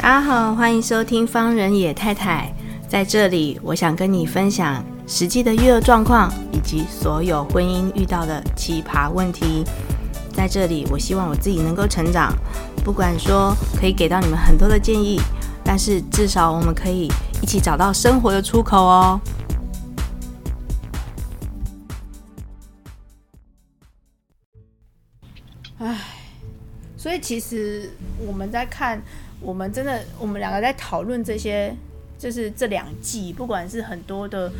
大家好，欢迎收听方人野太太。在这里，我想跟你分享实际的育儿状况，以及所有婚姻遇到的奇葩问题。在这里，我希望我自己能够成长，不管说可以给到你们很多的建议，但是至少我们可以一起找到生活的出口哦。所以其实我们在看，我们真的，我们两个在讨论这些。就是这两季，不管是很多的，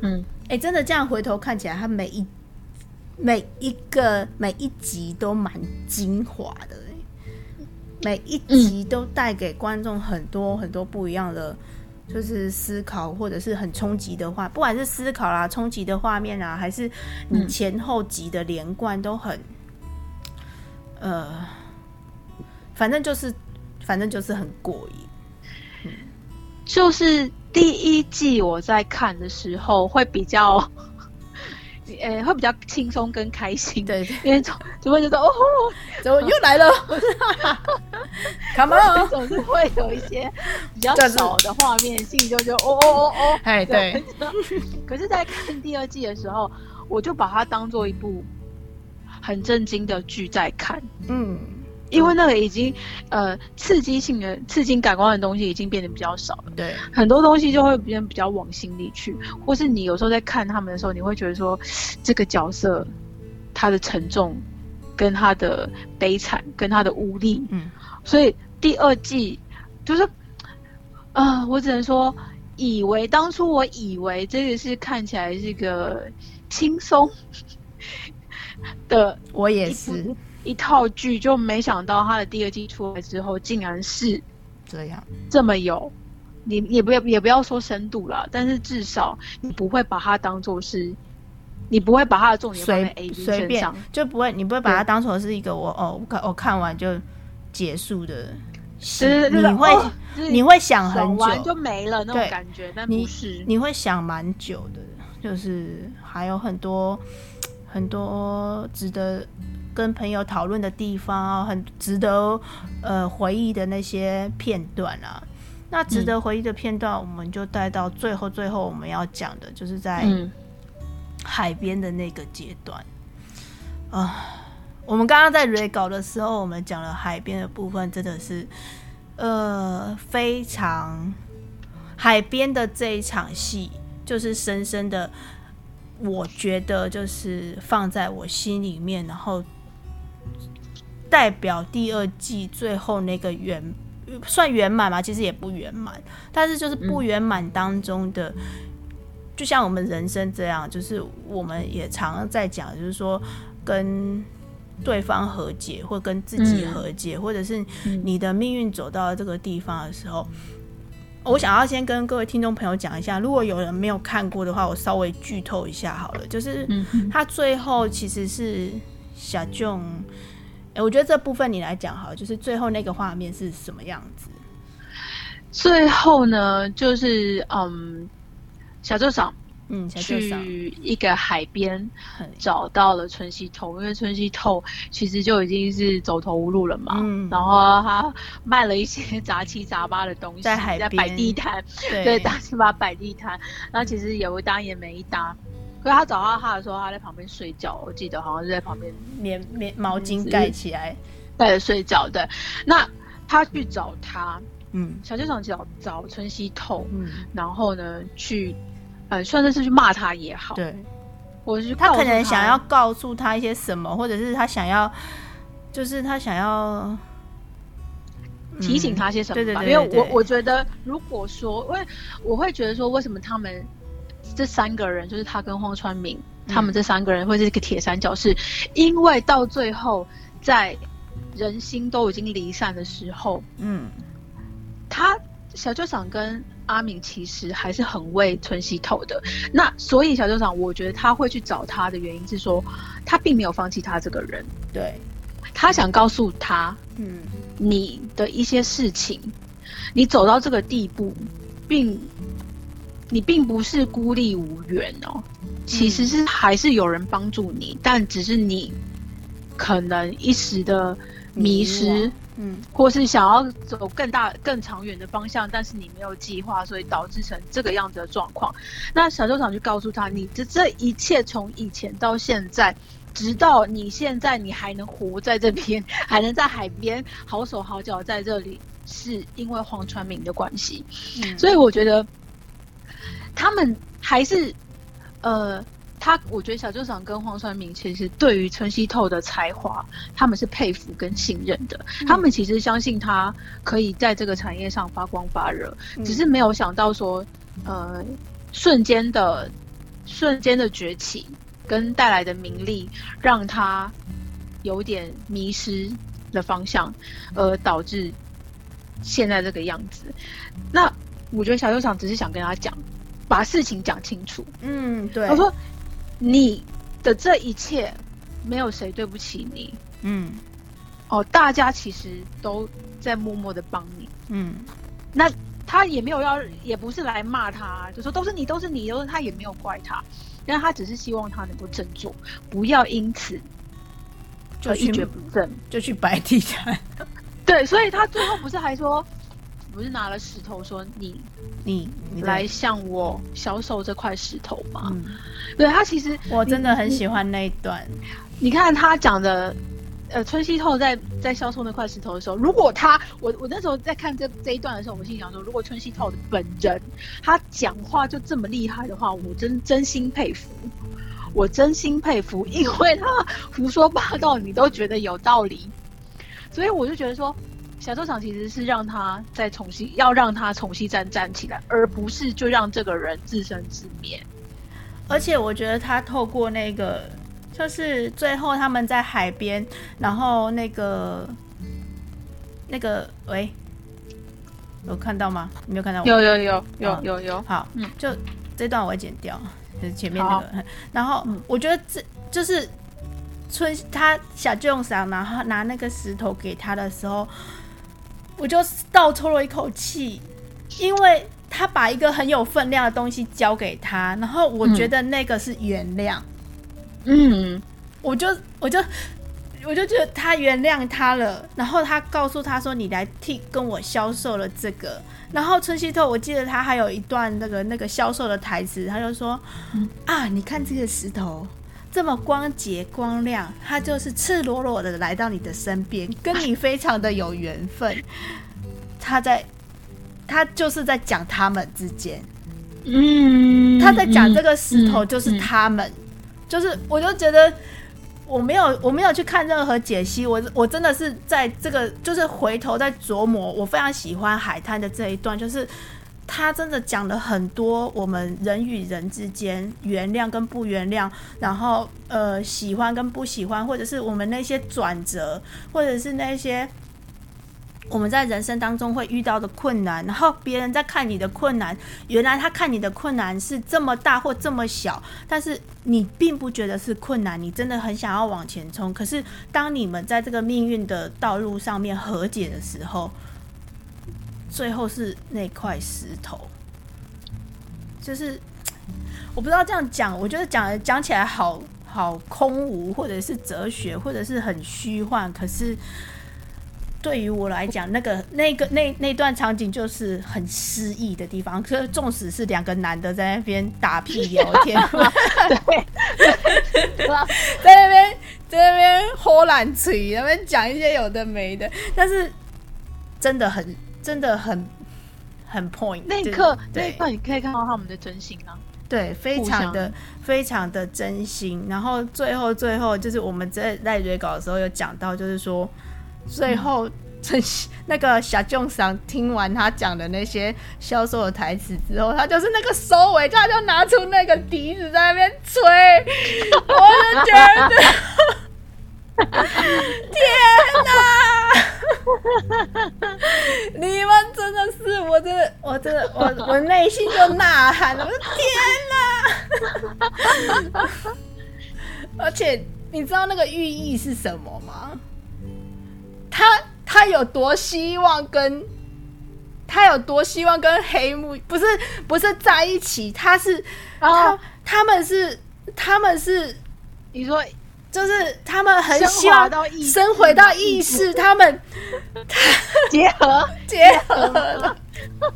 嗯，哎、欸，真的这样回头看起来，它每一每一个每一集都蛮精华的，每一集都带给观众很多很多不一样的，就是思考或者是很冲击的话，不管是思考啦、冲击的画面啊，还是你前后集的连贯，都很，呃，反正就是反正就是很过瘾。就是第一季我在看的时候会比较，呃、欸，会比较轻松跟开心，对，因为总就会觉得哦，怎么又来了？Come on，总是会有一些比较少的画面性，就就哦哦哦哦，哎对。可是，在看第二季的时候，我就把它当做一部很震惊的剧在看，嗯。因为那个已经，呃，刺激性的、刺激感官的东西已经变得比较少了。对，很多东西就会变比较往心里去，或是你有时候在看他们的时候，你会觉得说，这个角色他的沉重，跟他的悲惨，跟他的无力。嗯，所以第二季就是，啊、呃，我只能说，以为当初我以为这个是看起来是个轻松 的，我也是。一套剧，就没想到他的第二季出来之后，竟然是这样。这么有，你也不要也不要说深度了，但是至少你不会把它当做是，你不会把它的重点放在 A B 身上，就不会你不会把它当成是一个我哦我看我看完就结束的，是你会、哦、你会想很久就没了那种感觉，但不是。你，你会想蛮久的，就是还有很多很多值得。跟朋友讨论的地方啊，很值得呃回忆的那些片段啊。那值得回忆的片段，我们就带到最后。最后我们要讲的就是在海边的那个阶段啊。我们刚刚在 re 稿的时候，我们讲了海边的部分，真的是呃非常海边的这一场戏，就是深深的，我觉得就是放在我心里面，然后。代表第二季最后那个圆，算圆满吗？其实也不圆满，但是就是不圆满当中的，嗯，就像我们人生这样，就是我们也常常在讲，就是说跟对方和解，或跟自己和解，嗯，或者是你的命运走到这个地方的时候，我想要先跟各位听众朋友讲一下，如果有人没有看过的话，我稍微剧透一下好了，就是他最后其实是小炯。欸、我觉得这部分你来讲好，就是最后那个画面是什么样子？最后呢，就是嗯，小舅长嗯去一个海边找到了春熙透，因为春熙透其实就已经是走投无路了嘛。嗯，然后他卖了一些杂七杂八的东西，在海边在摆地摊，对，杂七杂八摆地摊，然后其实有一搭也没一搭。可是他找到他的时候，他在旁边睡觉。我记得好像是在旁边棉棉毛巾盖起来，盖着睡觉。对，那他去找他，嗯，小剧场找找春熙透，嗯，然后呢，去，呃，算是是去骂他也好，对，我是他。可能想要告诉他一些什么，或者是他想要，就是他想要提醒他些什么，对对对，因为我我觉得，如果说，因为我会觉得说，为什么他们。这三个人就是他跟荒川明，嗯，他们这三个人会是一个铁三角，是因为到最后，在人心都已经离散的时候，嗯，他小舅长跟阿敏其实还是很为春西透的。那所以小舅长，我觉得他会去找他的原因是说，他并没有放弃他这个人，对，他想告诉他，嗯，你的一些事情，你走到这个地步，并。你并不是孤立无援哦，其实是还是有人帮助你，嗯，但只是你可能一时的迷失，嗯，或是想要走更大、更长远的方向，但是你没有计划，所以导致成这个样子的状况。那小周长就告诉他：“你这这一切从以前到现在，直到你现在，你还能活在这边，还能在海边好手好脚在这里，是因为黄传明的关系。嗯，所以我觉得他们还是呃。”他，我觉得小舅长跟黄川明其实对于村西透的才华，他们是佩服跟信任的。嗯、他们其实相信他可以在这个产业上发光发热，嗯、只是没有想到说，呃，瞬间的瞬间的崛起跟带来的名利，让他有点迷失了方向，而导致现在这个样子。那我觉得小舅长只是想跟他讲，把事情讲清楚。嗯，对。他说。你的这一切，没有谁对不起你。嗯，哦，大家其实都在默默的帮你。嗯，那他也没有要，也不是来骂他，就说都是你，都是你，都是他，也没有怪他，但他只是希望他能够振作，不要因此就一蹶不振，就去摆地摊。对，所以他最后不是还说。不是拿了石头说你你你来向我销售这块石头吗？嗯、对他其实我真的很喜欢那一段。你，你看他讲的，呃，春熙透在在销售那块石头的时候，如果他我我那时候在看这这一段的时候，我心想说，如果春熙透的本人他讲话就这么厉害的话，我真真心佩服，我真心佩服，因为他胡说八道你都觉得有道理，所以我就觉得说。小剧场其实是让他再重新，要让他重新站站起来，而不是就让这个人自生自灭。而且我觉得他透过那个，就是最后他们在海边，然后那个那个，喂，有看到吗？你没有看到我？有有有有有有。好，嗯，就这段我会剪掉，就是前面那个。然后我觉得这就是春他小舅上，然后拿那个石头给他的时候。我就倒抽了一口气，因为他把一个很有分量的东西交给他，然后我觉得那个是原谅。嗯，我就我就我就觉得他原谅他了，然后他告诉他说：“你来替跟我销售了这个。”然后春熙透，我记得他还有一段那个那个销售的台词，他就说：“嗯、啊，你看这个石头。”这么光洁光亮，他就是赤裸裸的来到你的身边，跟你非常的有缘分。他在，他就是在讲他们之间，嗯，他在讲这个石头就是他们，嗯嗯、就是我就觉得我没有我没有去看任何解析，我我真的是在这个就是回头在琢磨，我非常喜欢海滩的这一段，就是。他真的讲了很多我们人与人之间原谅跟不原谅，然后呃喜欢跟不喜欢，或者是我们那些转折，或者是那些我们在人生当中会遇到的困难，然后别人在看你的困难，原来他看你的困难是这么大或这么小，但是你并不觉得是困难，你真的很想要往前冲。可是当你们在这个命运的道路上面和解的时候。最后是那块石头，就是 我不知道这样讲，我觉得讲讲起来好好空无，或者是哲学，或者是很虚幻。可是对于我来讲，那个那个那那段场景就是很诗意的地方。可是纵使是两个男的在那边打屁聊天，对，在那边在那边喝冷水，那边讲一些有的没的，但是真的很。真的很很 point，那一刻那一刻你可以看到他们的真心啊，对，非常的非常的真心。然后最后最后就是我们在在写稿的时候有讲到，就是说最后真、嗯、那个小众桑听完他讲的那些销售的台词之后，他就是那个收尾，他就拿出那个笛子在那边吹，我就觉得。天哪！你们真的是，我真的，我真的，我我内心就呐喊了。我说天哪！而且你知道那个寓意是什么吗？他他有多希望跟他有多希望跟黑木不是不是在一起？他是他他们是他们是你说。就是他们很希望升回到意识，他们 结合结合了，我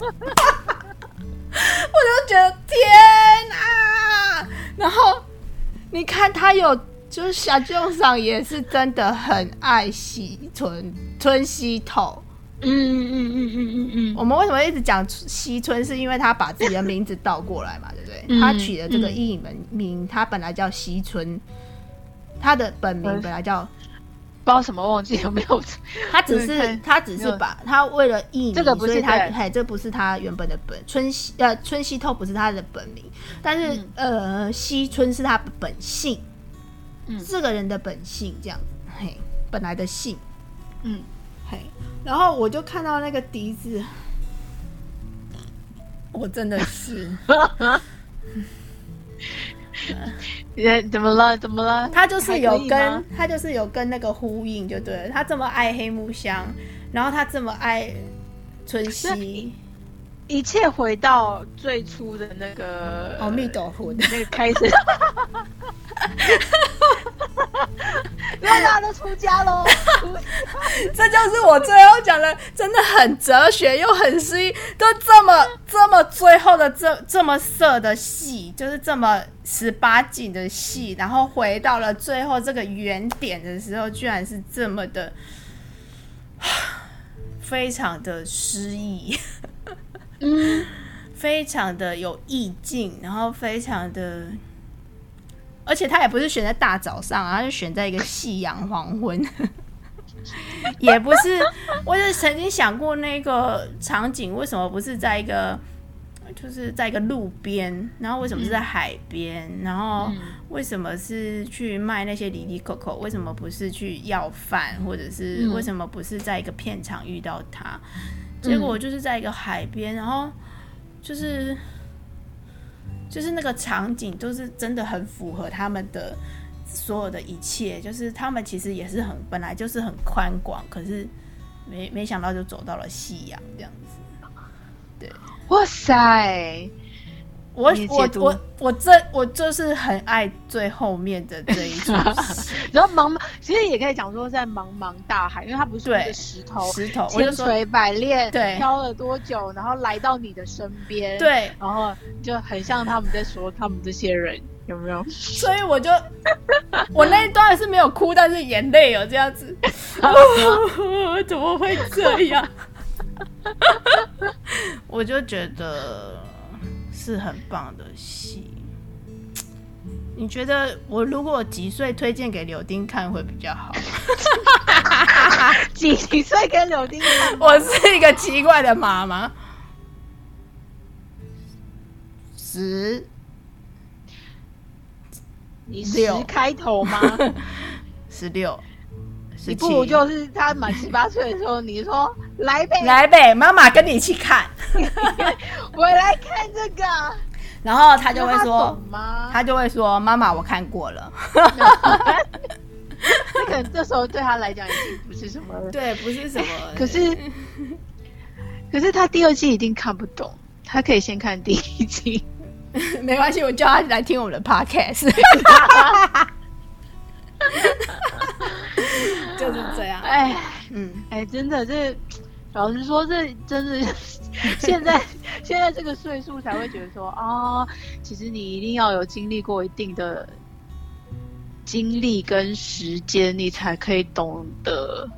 就觉得天啊！然后你看他有，就是小舅上也是真的很爱惜村村西透。嗯嗯嗯嗯嗯嗯嗯，我们为什么一直讲西村？是因为他把自己的名字倒过来嘛，对不对？嗯、他取了这个艺名名，他本来叫西村，他的本名本来叫不知道什么，忘记有没有？他只是他只是把他为了艺名，这个不是他，嘿，这不是他原本的本春西呃春西透不是他的本名，但是、嗯、呃西春是他的本姓，嗯，这个人的本姓这样，嘿，本来的姓，嗯。嘿然后我就看到那个笛子，我真的是，怎么了？怎么了？他就是有跟他就是有跟那个呼应，就对了。他这么爱黑木香，然后他这么爱春熙，一切回到最初的那个阿弥陀佛的那个开始。大家都出家喽！这就是我最后讲的，真的很哲学又很诗意，都这么这么最后的这这么色的戏，就是这么十八禁的戏，然后回到了最后这个原点的时候，居然是这么的，非常的诗意，嗯，非常的有意境，然后非常的。而且他也不是选在大早上啊，他就选在一个夕阳黄昏，也不是。我就曾经想过那个场景，为什么不是在一个，就是在一个路边，然后为什么是在海边，嗯、然后为什么是去卖那些离离扣扣？为什么不是去要饭，或者是为什么不是在一个片场遇到他？结果就是在一个海边，然后就是。就是那个场景，都是真的很符合他们的所有的一切。就是他们其实也是很本来就是很宽广，可是没没想到就走到了夕阳这样子。对，哇塞！我我我我这我就是很爱最后面的这一出，然后茫茫其实也可以讲说在茫茫大海，因为它不是一个石头，石头千锤百炼，对，飘了多久，然后来到你的身边，对，然后就很像他们在说他们这些人有没有？所以我就我那一段是没有哭，但是眼泪有这样子，怎么会这样？我就觉得。是很棒的戏，你觉得我如果几岁推荐给柳丁看会比较好？几 几岁跟柳丁看？我是一个奇怪的妈妈。十，你十开头吗？十六。你不如就是他满十八岁的时候，你说来呗，来呗，妈妈跟你一起看，我来看这个，然后他就会说，他，他就会说，妈妈我看过了，这可能这时候对他来讲已经不是什么，对，不是什么，可是，可是他第二季一定看不懂，他可以先看第一季，没关系，我叫他来听我们的 podcast。就是这样，哎，嗯，哎，真的，这老实说，这真是现在现在这个岁数才会觉得说啊、哦，其实你一定要有经历过一定的经历跟时间，你才可以懂得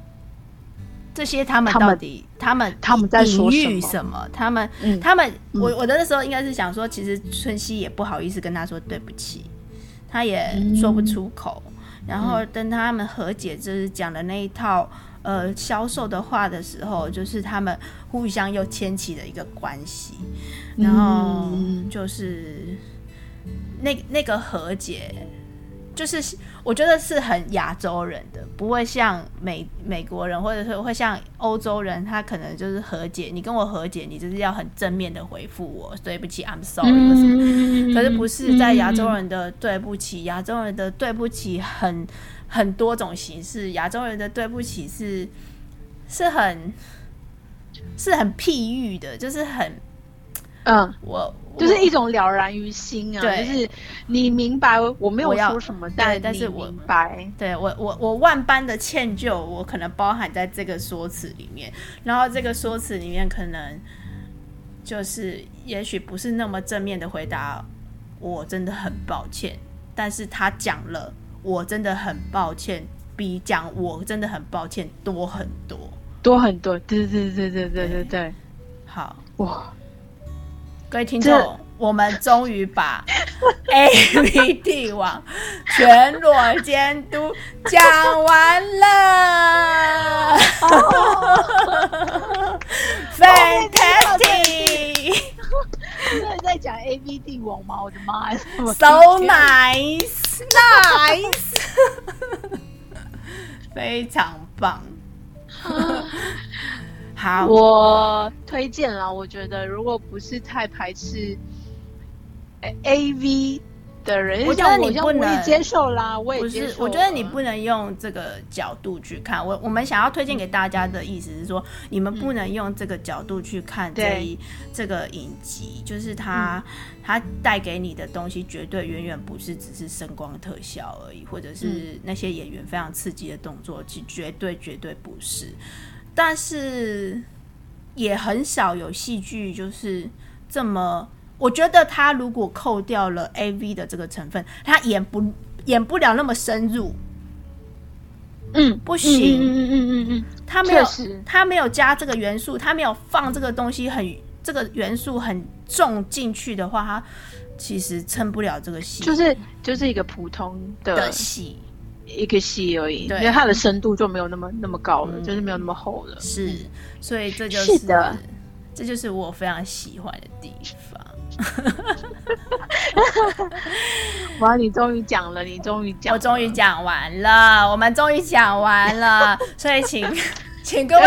这些他们到底他们他们在说什么？他们、嗯、他们，我我的那时候应该是想说，其实春熙也不好意思跟他说对不起，他也说不出口。嗯然后跟他们和解，就是讲的那一套呃销售的话的时候，就是他们互相又牵起了一个关系，然后就是那那个和解。就是我觉得是很亚洲人的，不会像美美国人，或者是会像欧洲人，他可能就是和解。你跟我和解，你就是要很正面的回复我，对不起，I'm sorry，什么？可是不是在亚洲人的对不起，亚洲人的对不起很很多种形式。亚洲人的对不起是是很是很譬喻的，就是很嗯，我。就是一种了然于心啊，就是你明白我没有说什么，但但是我明白，对我我我万般的歉疚，我可能包含在这个说辞里面，然后这个说辞里面可能就是也许不是那么正面的回答，我真的很抱歉，但是他讲了，我真的很抱歉，比讲我真的很抱歉多很多，多很多，对对对对对对对，好。哇。各位听众，我们终于把 AV 帝王全裸监督讲完了，Fantastic！你 在在讲 AV 帝王吗？我的妈呀，So nice，nice，非常棒。好，我推荐了。我觉得如果不是太排斥 A V 的人，我觉得你不能接受啦。我也接受。我觉得你不能用这个角度去看。我我们想要推荐给大家的意思是说，嗯、你们不能用这个角度去看这一、嗯、这个影集，就是它、嗯、它带给你的东西绝对远远不是只是声光特效而已，或者是那些演员非常刺激的动作，其绝对绝对不是。但是也很少有戏剧就是这么，我觉得他如果扣掉了 AV 的这个成分，他演不演不了那么深入。嗯，不行。嗯嗯嗯嗯嗯，他没有他没有加这个元素，他没有放这个东西很这个元素很重进去的话，他其实撑不了这个戏。就是就是一个普通的戏。一个戏而已，对，因为它的深度就没有那么那么高了，嗯，就是没有那么厚了。是，所以这就是，是的，这就是我非常喜欢的地方。哇，你终于讲了，你终于讲，我终于讲完了，我们终于讲完了，所以请 请各位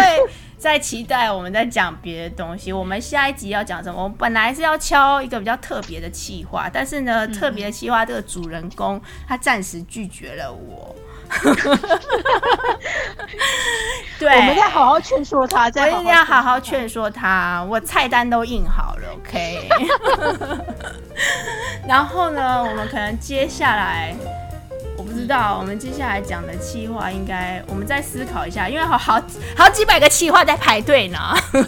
在期待我们在讲别的东西。我们下一集要讲什么？我们本来是要敲一个比较特别的企划，但是呢，嗯、特别的企划这个主人公他暂时拒绝了我。对，我们要好好劝说他，再我一定要好好劝说他。我菜单都印好了，OK。然后呢，我们可能接下来，我不知道，我们接下来讲的企划应该，我们再思考一下，因为好好好几百个企划在排队呢。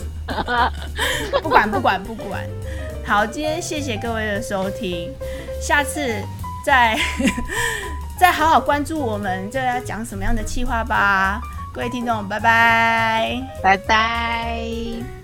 不管不管不管，好，今天谢谢各位的收听，下次再。再好好关注我们，这要讲什么样的企划吧，各位听众，拜拜，拜拜。